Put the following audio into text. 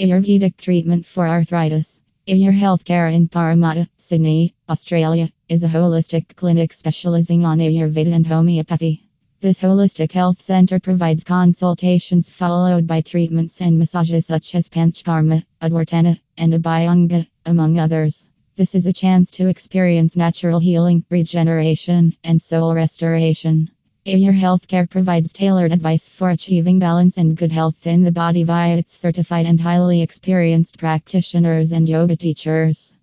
Ayurvedic treatment for arthritis. Ayur Healthcare in Parramatta, Sydney, Australia, is a holistic clinic specializing on Ayurveda and homeopathy. This holistic health center provides consultations followed by treatments and massages such as Panchakarma, Udvartana, and Abhyanga, among others. This is a chance to experience natural healing, regeneration, and soul restoration. Ayur Healthcare provides tailored advice for achieving balance and good health in the body via its certified and highly experienced practitioners and yoga teachers.